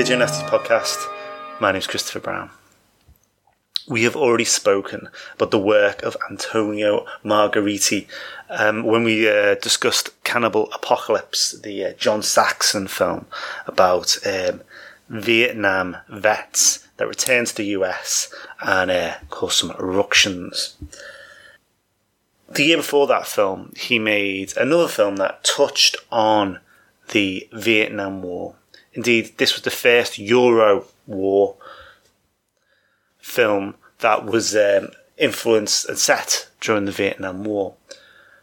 Video Nasty Podcast. My name is Christopher Brown. We have already spoken about the work of Antonio Margheriti um, when we uh, discussed Cannibal Apocalypse, the uh, John Saxon film about um, Vietnam vets that return to the US and uh, cause some eruptions. The year before that film, he made another film that touched on the Vietnam War. Indeed, this was the first Euro War film that was um, influenced and set during the Vietnam War.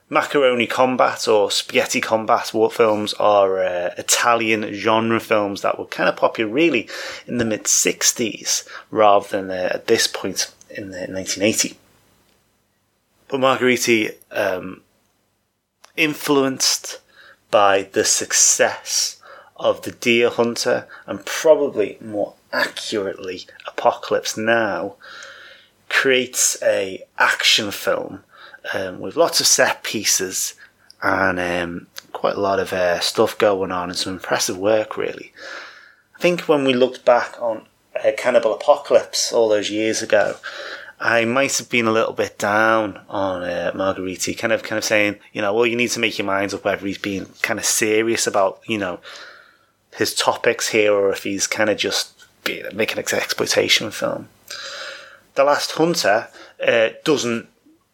Macaroni Combat or Spaghetti Combat war films are uh, Italian genre films that were kind of popular really in the mid 60s rather than uh, at this point in the 1980. But Margheriti um, influenced by the success of the Deer Hunter and probably more accurately Apocalypse Now creates a action film um, with lots of set pieces and um, quite a lot of uh, stuff going on and some impressive work really. I think when we looked back on uh, Cannibal Apocalypse all those years ago, I might have been a little bit down on uh, kind of, kind of saying, you know, well, you need to make your minds up whether he's being kind of serious about, you know, his topics here, or if he's kind of just making an exploitation film. The Last Hunter uh, doesn't,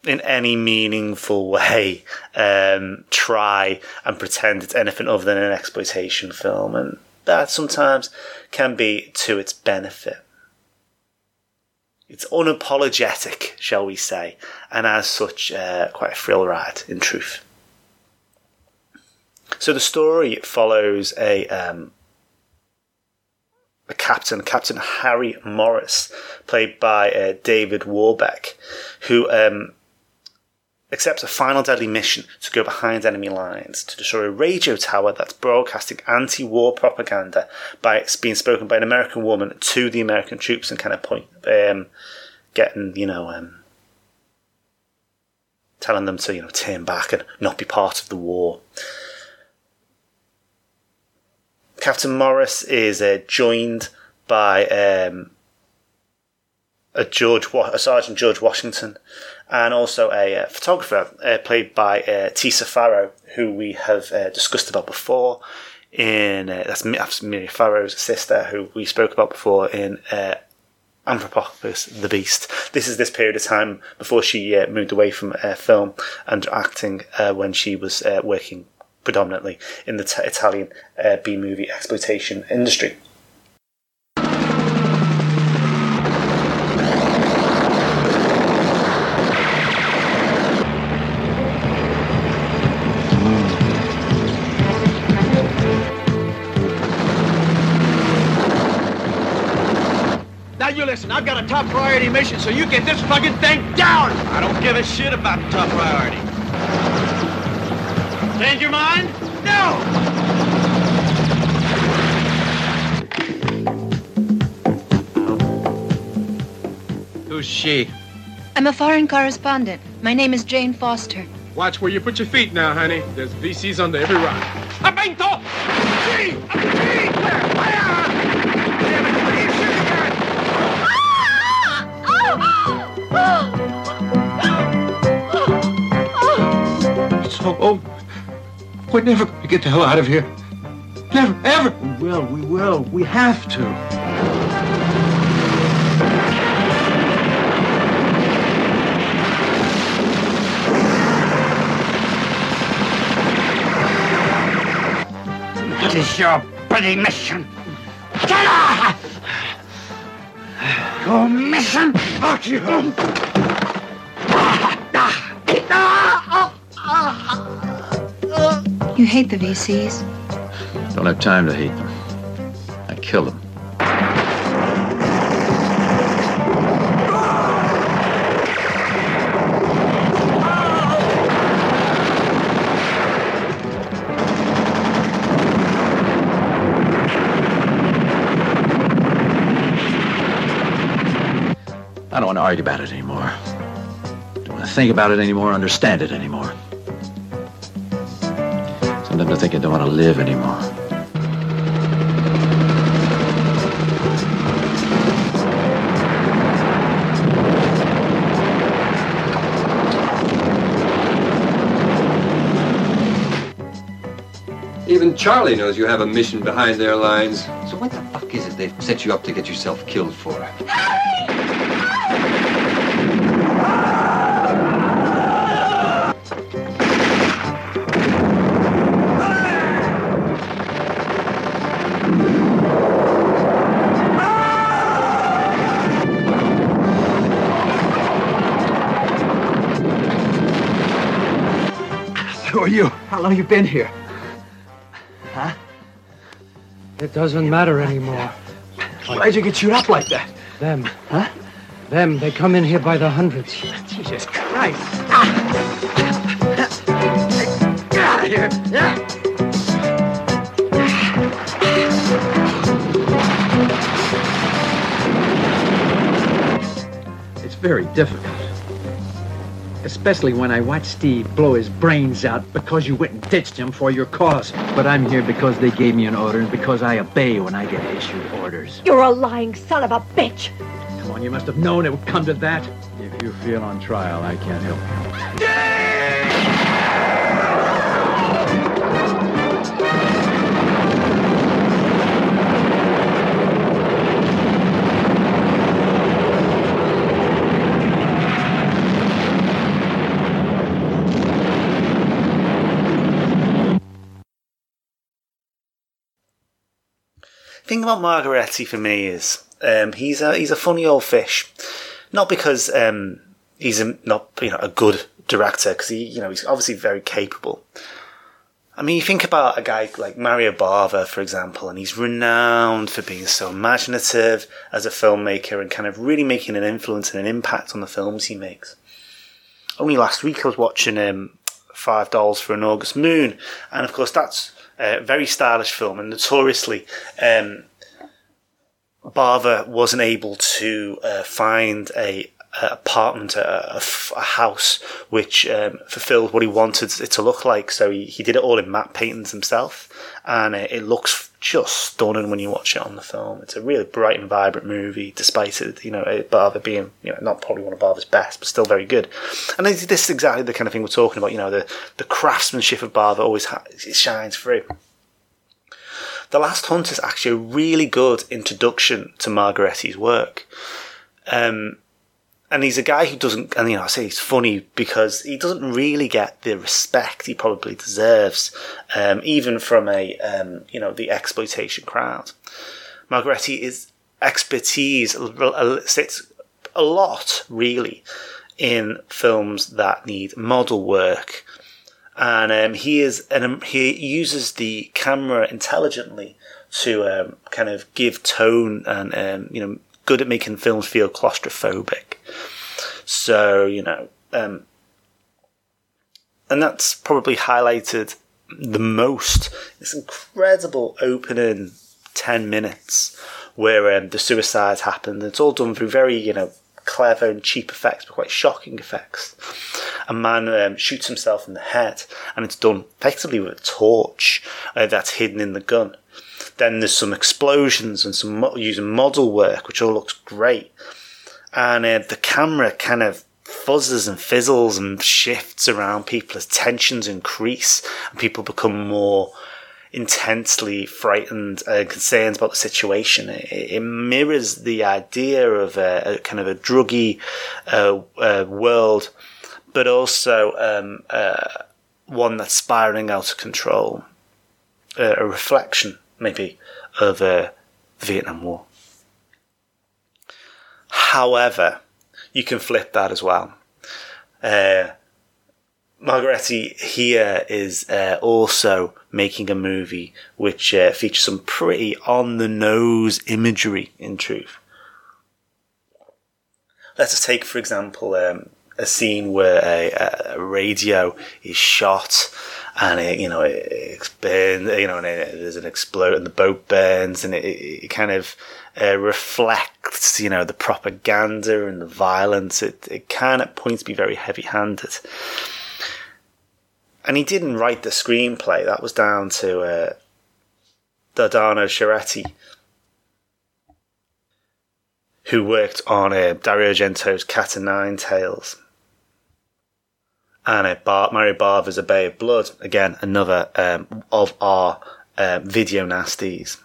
in any meaningful way, um, try and pretend it's anything other than an exploitation film, and that sometimes can be to its benefit. It's unapologetic, shall we say, and as such, uh, quite a thrill ride in truth. So the story follows a um, a captain, Captain Harry Morris, played by uh, David Warbeck, who um, accepts a final deadly mission to go behind enemy lines to destroy a radio tower that's broadcasting anti-war propaganda by it's being spoken by an American woman to the American troops and kind of point um, getting you know um, telling them to you know turn back and not be part of the war. Captain Morris is uh, joined by um, a George, a Sergeant George Washington, and also a, uh photographer uh, played by uh, Tisa Farrow, who we have uh, discussed about before. In uh, that's, that's Mia Farrow's sister, who we spoke about before in Anthropophagus, the Beast. This is this period of time before she moved away from film and acting when she was working predominantly in the t- Italian uh, B movie exploitation industry. Now you listen, I've got a top priority mission, so you get this fucking thing down! I don't give a shit about the top priority. Change your mind? No! Who's she? I'm a foreign correspondent. My name is Jane Foster. Watch where you put your feet now, honey. There's VCs under every rock. Abento! Gee! Gee! Fire! Damn it, what are you shooting at? It's all over. We're never going to get the hell out of here. Never, ever. We will, we will. We have to. What is your bloody mission? Get out! Your mission? Fuck you! You hate the VCs. Don't have time to hate them. I kill them. I don't want to argue about it anymore. Don't want to think about it anymore, understand it anymore. Sometimes I think I don't want to live anymore. Even Charlie knows you have a mission behind their lines. So what the fuck is it they've set you up to get yourself killed for? How long you been here? Huh? It doesn't matter anymore. Why'd you get chewed up like that? Them. Huh? Them, they come in here by the hundreds. Jesus Christ. Ah. Get out of here. Yeah. It's very difficult. Especially when I watched Steve blow his brains out because you went and ditched him for your cause. But I'm here because they gave me an order and because I obey when I get issued orders. You're a lying son of a bitch. Come on, you must have known it would come to that. If you feel on trial, I can't help you. Thing about Margheriti for me is um, he's a he's a funny old fish, not because um, he's a, not you know a good director because he you know he's obviously very capable. I mean, you think about a guy like Mario Bava, for example, and he's renowned for being so imaginative as a filmmaker and kind of really making an influence and an impact on the films he makes. Only last week I was watching um, Five Dolls for an August Moon, and of course that's very stylish film, and notoriously, um, wasn't able to uh, find a apartment, a house which um, fulfilled what he wanted it to look like. So he, he did it all in matte paintings himself, and it, it looks just stunning when you watch it on the film. It's a really bright and vibrant movie, despite it, you know, Bava being, you know, not probably one of Bava's best, but still very good. And this is exactly the kind of thing we're talking about. You know, the the craftsmanship of Bava always ha- shines through. The Last Hunt is actually a really good introduction to Margheriti's work. Um, and he's a guy who doesn't, and you know, I say he's funny because he doesn't really get the respect he probably deserves, um, even from a, um, you know, the exploitation crowd. Margheriti is expertise sits a lot really in films that need model work, and um, he is and he uses the camera intelligently to um, kind of give tone and um, you know good at making films feel claustrophobic. So you know, um, and that's probably highlighted the most. This incredible opening ten minutes where um, the suicide happened. It's all done through very you know clever and cheap effects, but quite shocking effects. A man um, shoots himself in the head, and it's done effectively with a torch uh, that's hidden in the gun. Then there's some explosions and some mo- using model work, which all looks great. And uh, the camera kind of fuzzes and fizzles and shifts around people as tensions increase and people become more intensely frightened and concerned about the situation. It, it mirrors the idea of a, a kind of a druggy uh, uh, world, but also um, uh, one that's spiraling out of control. Uh, a reflection, maybe, of the Vietnam War. However, you can flip that as well. Uh, Margheriti here is uh, also making a movie which uh, features some pretty on the nose imagery. In truth, let us take, for example, um, a scene where a, a radio is shot and it, you know, it, it burns, you know, and it, there's an explode and the boat burns and it, it kind of uh, reflects, you know, the propaganda and the violence. It, it can at points be very heavy handed. And he didn't write the screenplay. That was down to uh, Dardano Sacchetti, who worked on uh, Dario Argento's Cat and Nine Tails and uh, Bar- Mario Bava's A Bay of Blood. Again, another um, of our um, video nasties.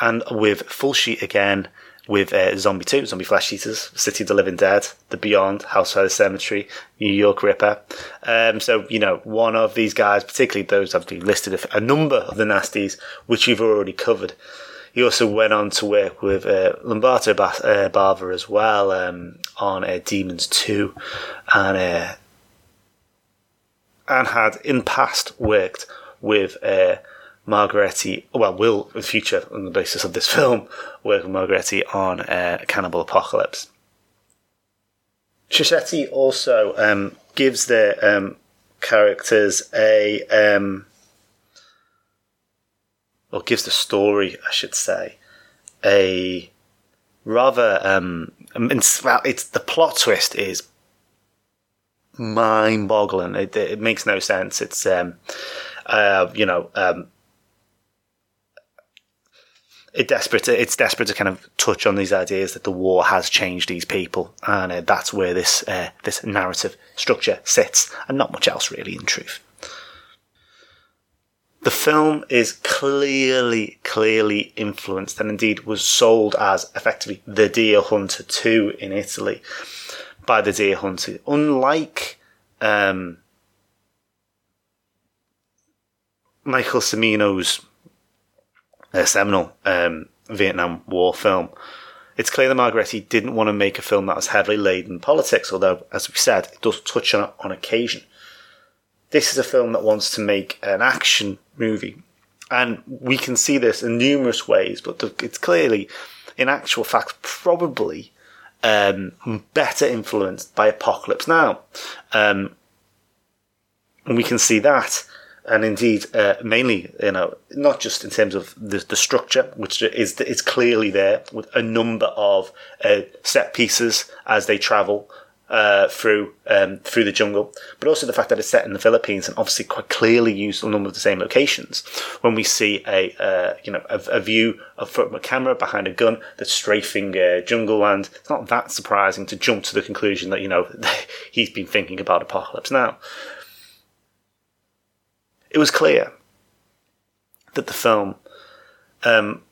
And with Fulci again, with uh, Zombie 2, Zombie Flesh Eaters, City of the Living Dead, The Beyond, House of the Cemetery, New York Ripper. Um, so, you know, one of these guys, particularly those I've listed a number of the nasties, which we've already covered. He also went on to work with uh, Lamberto uh, Bava as well um, on uh, Demons 2 and uh, and had in past worked with uh, Margheriti, well, will in the future on the basis of this film work with Margheriti on uh, Cannibal Apocalypse. Sacchetti also um, gives the um, characters a um, or gives the story, I should say, a rather um, well, it's the plot twist is mind-boggling. It, it makes no sense. It's um, uh, you know, um, it desperate. It's desperate to kind of touch on these ideas that the war has changed these people, and uh, that's where this uh, this narrative structure sits, and not much else really, in truth. The film is clearly, clearly influenced and indeed was sold as effectively The Deer Hunter 2 in Italy by The Deer Hunter. Unlike um, Michael Cimino's uh, seminal um, Vietnam War film, it's clear that Margheriti didn't want to make a film that was heavily laden in politics, although, as we said, it does touch on it on occasion this is a film that wants to make an action movie. And we can see this in numerous ways, but it's clearly, in actual fact, probably um, better influenced by Apocalypse Now. Um, and we can see that. And indeed, uh, mainly, you know, not just in terms of the, the structure, which is is clearly there with a number of uh, set pieces as they travel, uh, through um, through the jungle, but also the fact that it's set in the Philippines and obviously quite clearly used a number of the same locations. When we see a uh, you know a, a, view of from a camera behind a gun that's strafing uh, jungle land, it's not that surprising to jump to the conclusion that you know he's been thinking about apocalypse now. It was clear that the film um,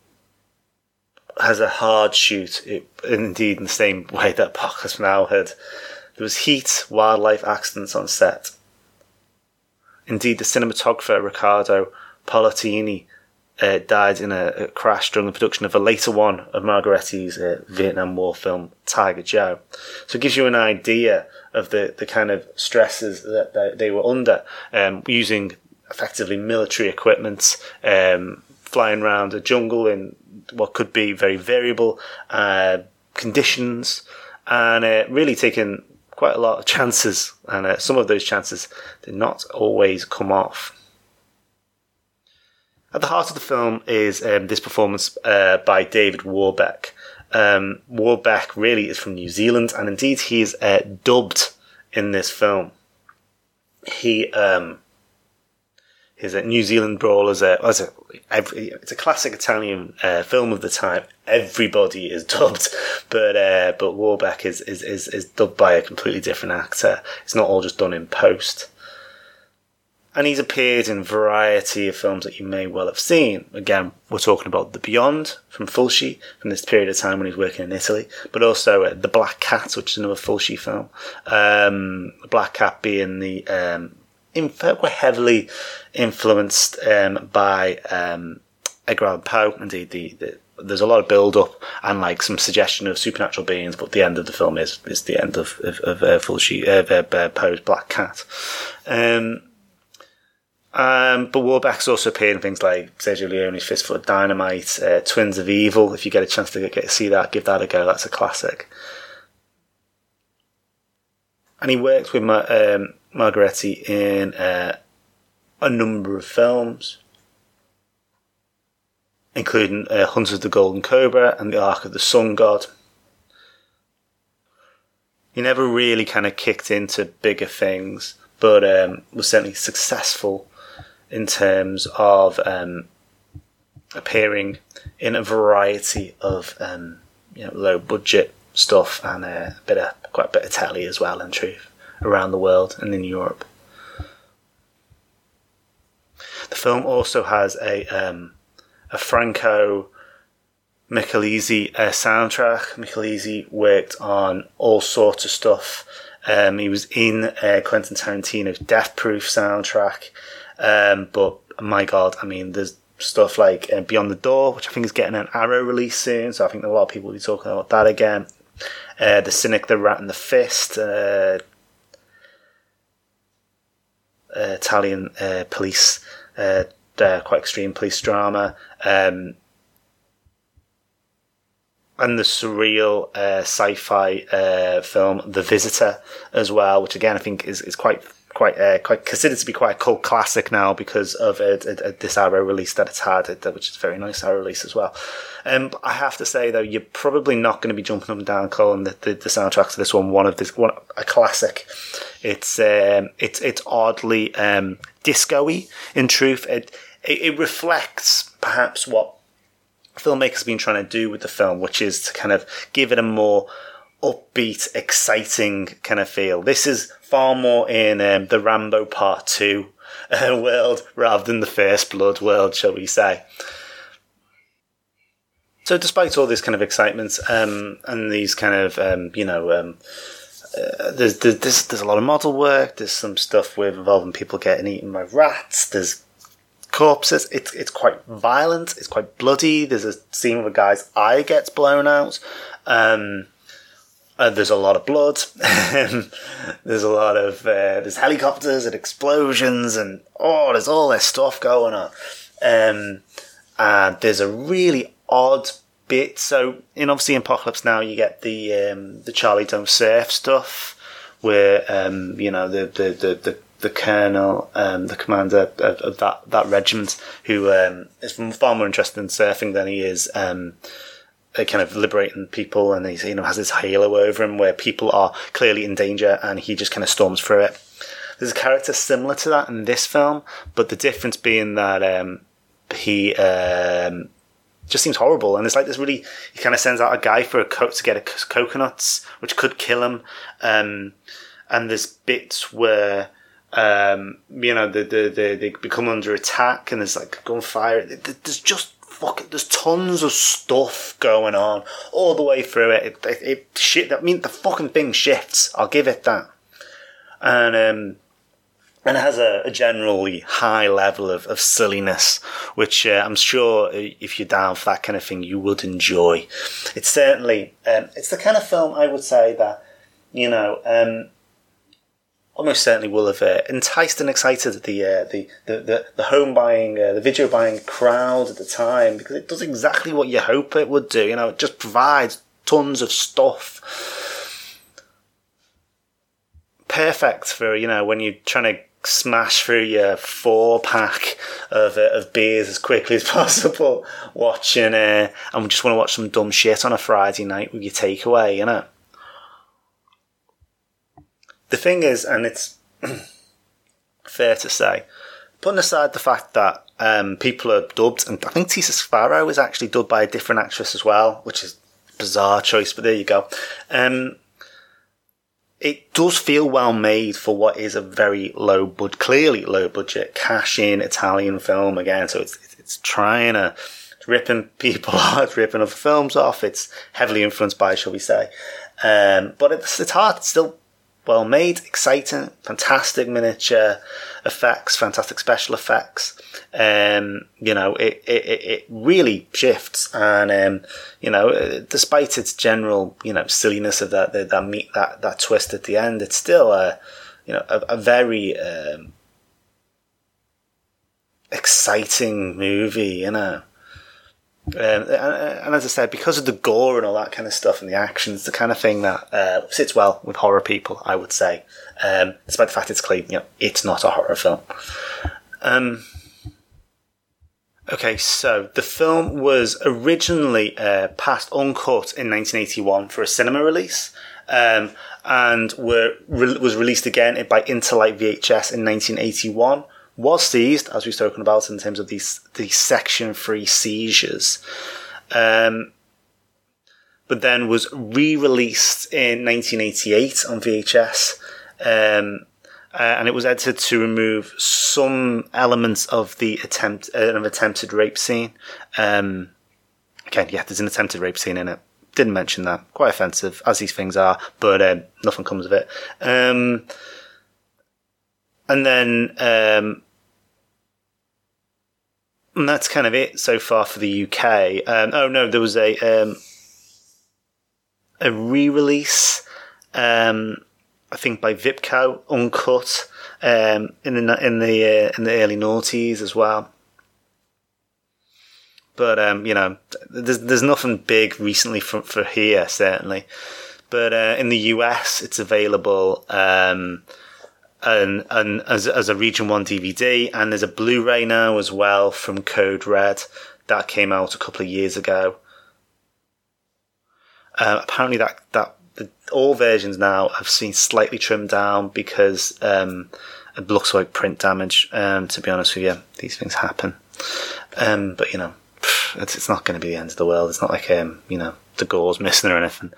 has a hard shoot, it, indeed in the same way that Apocalypse Now had. There was heat, wildlife accidents on set. Indeed, the cinematographer Riccardo Pallottini uh, died in a, a, crash during the production of a later one of Margheriti's uh, Vietnam War film Tiger Joe. So it gives you an idea of the, the kind of stresses that, that they were under, um, using effectively military equipment, um, flying around a jungle in what could be very variable uh, conditions, and uh, really taking quite a lot of chances. And uh, some of those chances did not always come off. At the heart of the film is um, this performance uh, by David Warbeck. Um, Warbeck really is from New Zealand, and indeed he is uh, dubbed in this film. He um, his uh, New Zealand Brawl as a, as a every, it's a classic Italian uh, film of the time. Everybody is dubbed, but uh, but Warbeck is, is, is is dubbed by a completely different actor. It's not all just done in post. And he's appeared in a variety of films that you may well have seen. Again, we're talking about The Beyond from Fulci, from this period of time when he's working in Italy, but also uh, The Black Cat, which is another Fulci film. Um, the Black Cat being the um, in fact, were heavily influenced um, by um, Edgar Allan Poe. Indeed, the, the there's a lot of build up and like some suggestion of supernatural beings, but the end of the film is is the end of of, of uh, of uh, uh, Poe's Black Cat. Um, um, but Warbeck's also appeared in things like Sergio Leone's Fistful of Dynamite, uh, Twins of Evil. If you get a chance to get, see that, give that a go. That's a classic. And he worked with Ma- um, Margheriti in uh, a number of films, including uh, of the Golden Cobra and The Ark of the Sun God. He never really kind of kicked into bigger things, but um, was certainly successful in terms of um, appearing in a variety of um, you know, low budget stuff and a bit of quite a bit of telly as well. In truth, around the world and in Europe. The film also has a um, a Franco Micalizzi uh, soundtrack. Michelizi worked on all sorts of stuff. Um, he was in uh, Quentin Tarantino's Death Proof soundtrack. Um, but my God, I mean, there's stuff like uh, Beyond the Door, which I think is getting an Arrow release soon. So I think a lot of people will be talking about that again. Uh, the Cynic, the Rat, and the Fist. Uh, Italian uh, police, uh, quite extreme police drama. Um, and the surreal sci-fi film The Visitor as well, which again I think is, is quite quite uh, quite considered to be quite a cult classic now because of uh, this Arrow release that it's had, which is a very nice Arrow release as well. Um, I have to say though, you're probably not going to be jumping up and down calling the, the, the soundtrack this one one of this one a classic. It's um, it's it's oddly um, disco-y in truth. It, it it reflects perhaps what filmmakers have been trying to do with the film, which is to kind of give it a more upbeat, exciting kind of feel. This is far more in um, the Rambo Part 2 uh, world rather than the First Blood world, shall we say. So, despite all this kind of excitement um, and these kind of, um, you know, um, uh, there's, there's, there's a lot of model work. There's some stuff with involving people getting eaten by rats. There's corpses. It's it's quite violent. It's quite bloody. There's a scene where a guy's eye gets blown out. Um, uh, there's a lot of blood. there's a lot of uh, there's helicopters and explosions and oh, there's all this stuff going on. Um, and there's a really odd bit. So, in obviously in Apocalypse Now, you get the um, the Charlie Don't Surf stuff, where um, you know the the the, the the colonel, um, the commander of, of, that that regiment, who um, is far more interested in surfing than he is um, kind of liberating people, and he you know has this halo over him where people are clearly in danger, and he just kind of storms through it. There's a character similar to that in this film, but the difference being that um, he um, just seems horrible, and it's like this really he kind of sends out a guy for a coat to get a coconuts, which could kill him, um, and there's bits where. Um, you know, the, the, they become under attack and there's like gunfire. There's just fuck, it, there's tons of stuff going on all the way through it. It, it, it shit. I mean, the fucking thing shifts. I'll give it that. And um, and it has a, a, generally high level of, of silliness, which uh, I'm sure if you're down for that kind of thing, you would enjoy. It's certainly um, it's the kind of film I would say that you know um, almost certainly will have uh, enticed and excited the, uh, the, the, the, the home buying, uh, the video buying crowd at the time because it does exactly what you hope it would do. You know, it just provides tons of stuff. Perfect for, you know, when you're trying to smash through your four pack of, uh, of beers as quickly as possible, watching, uh, and just want to watch some dumb shit on a Friday night with your takeaway, you know the thing is, and it's fair to say, putting aside the fact that um, people are dubbed, and I think Tisa Farrow is actually dubbed by a different actress as well, which is a bizarre choice, but there you go. Um, it does feel well made for what is a very low budget, clearly low budget, cash in Italian film again. So it's it's trying to it's ripping people off, ripping other films off. It's heavily influenced by, shall we say, um, but it's it's hard. It's still well made, exciting, fantastic miniature effects, fantastic special effects. Um, you know, it, it, it really shifts, and um, you know, despite its general you know silliness of that that that, meet, that, that twist at the end, it's still a you know a, a very um, exciting movie. You know. Um, and, and, as I said, because of the gore and all that kind of stuff and the action, it's the kind of thing that uh, sits well with horror people, I would say. Um, despite the fact it's clean, you know, it's not a horror film. Um, okay, so the film was originally uh, passed uncut in 1981 for a cinema release. Um, and were, re- was released again by Interlight VHS in 1981 was seized, as we've spoken about in terms of these these section three seizures, um, but then was re-released in 1988 on VHS, um, uh, and it was edited to remove some elements of the attempt uh, of attempted rape scene. Um, again, yeah, there's an attempted rape scene in it. Didn't mention that. Quite offensive, as these things are, but um, nothing comes of it. Um, and then um, and that's kind of it so far for the UK. Um, oh no, there was a um, a re-release, um, I think by Vipco, uncut um, in the in the uh, in the early noughties as well. But um, you know, there's there's nothing big recently for for here certainly. But uh, in the US, it's available. And and as as a Region One DVD, and there's a Blu-ray now as well from Code Red that came out a couple of years ago. Uh, apparently, that that the, all versions now have seen slightly trimmed down because um, it looks like print damage. Um, to be honest with you, these things happen. Um, but you know, it's, it's not going to be the end of the world. It's not like um, you know the gore's missing or anything.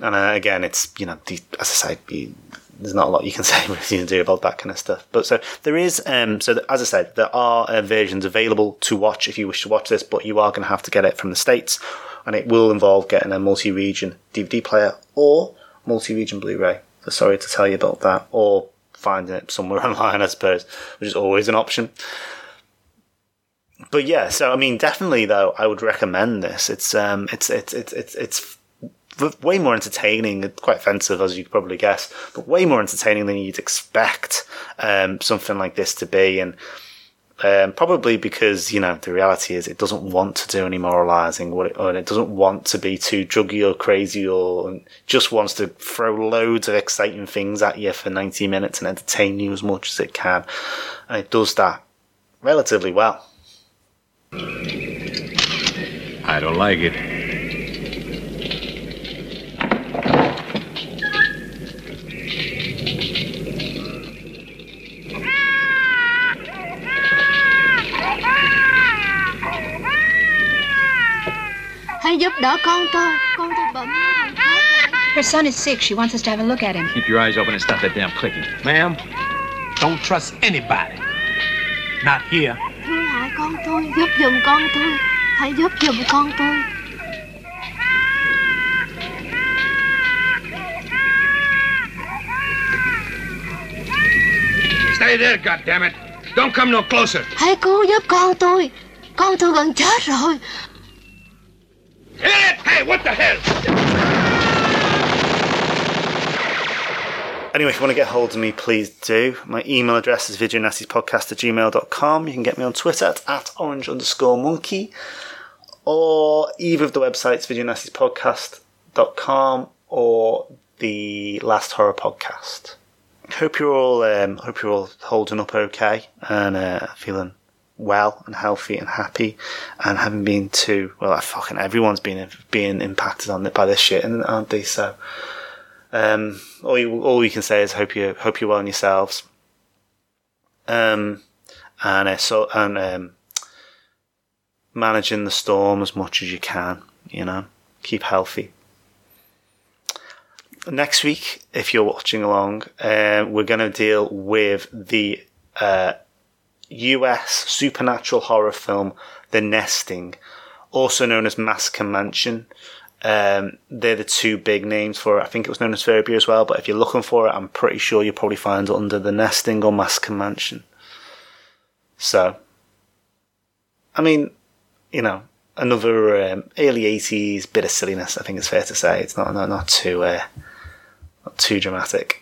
And uh, again, it's you know, the, as I say, there's not a lot you can say you can do about that kind of stuff. But so there is, um, so as I said, there are uh, versions available to watch if you wish to watch this, but you are going to have to get it from the states, and it will involve getting a multi-region DVD player or multi-region Blu-ray. So sorry to tell you about that, or finding it somewhere online, I suppose, which is always an option. But yeah, so I mean, definitely though, I would recommend this. It's um, it's it's it's it's, it's way more entertaining, quite offensive as you could probably guess, but way more entertaining than you'd expect um, something like this to be. And um, probably because, you know, the reality is it doesn't want to do any moralizing it, or it doesn't want to be too druggy or crazy or just wants to throw loads of exciting things at you for 90 minutes and entertain you as much as it can. And it does that relatively well. I don't like it. Giúp đỡ con tôi. Con tôi bệnh. Her son is sick. She wants us to have a look at him. Keep your eyes open and stop that damn clicking. Ma'am, don't trust anybody. Not here. Thương hại con tôi, giúp giùm con tôi. Hãy giúp giùm con tôi. Stay there, goddammit. Don't come no closer. Hãy cứu giúp con tôi. Con tôi gần chết rồi. Hit it! Hey, what the hell? Anyway, if you want to get hold of me, please do. My email address is videonastyspodcast at gmail.com. You can get me on Twitter at, at orange underscore monkey or either of the websites, videonastyspodcast.com or the Last Horror Podcast. Hope you're all um, hope you're all holding up okay and uh, feeling well and healthy and happy and having been to well fucking everyone's been being impacted on it by this shit and aren't they? So um all you all we can say is hope you hope you're well in yourselves. Um and uh, so and um managing the storm as much as you can you know? Keep healthy. Next week if you're watching along uh, we're going to deal with the uh, US supernatural horror film The Nesting, also known as Massacre Mansion. Um, they're the two big names for it. I think it was known as Phobia as well, but if you're looking for it, I'm pretty sure you'll probably find it under the Nesting or Massacre Mansion. So, I mean, you know, another um, early 80s bit of silliness, I think it's fair to say. It's not, not, not too, uh, not too dramatic.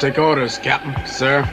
Take orders, Captain, sir.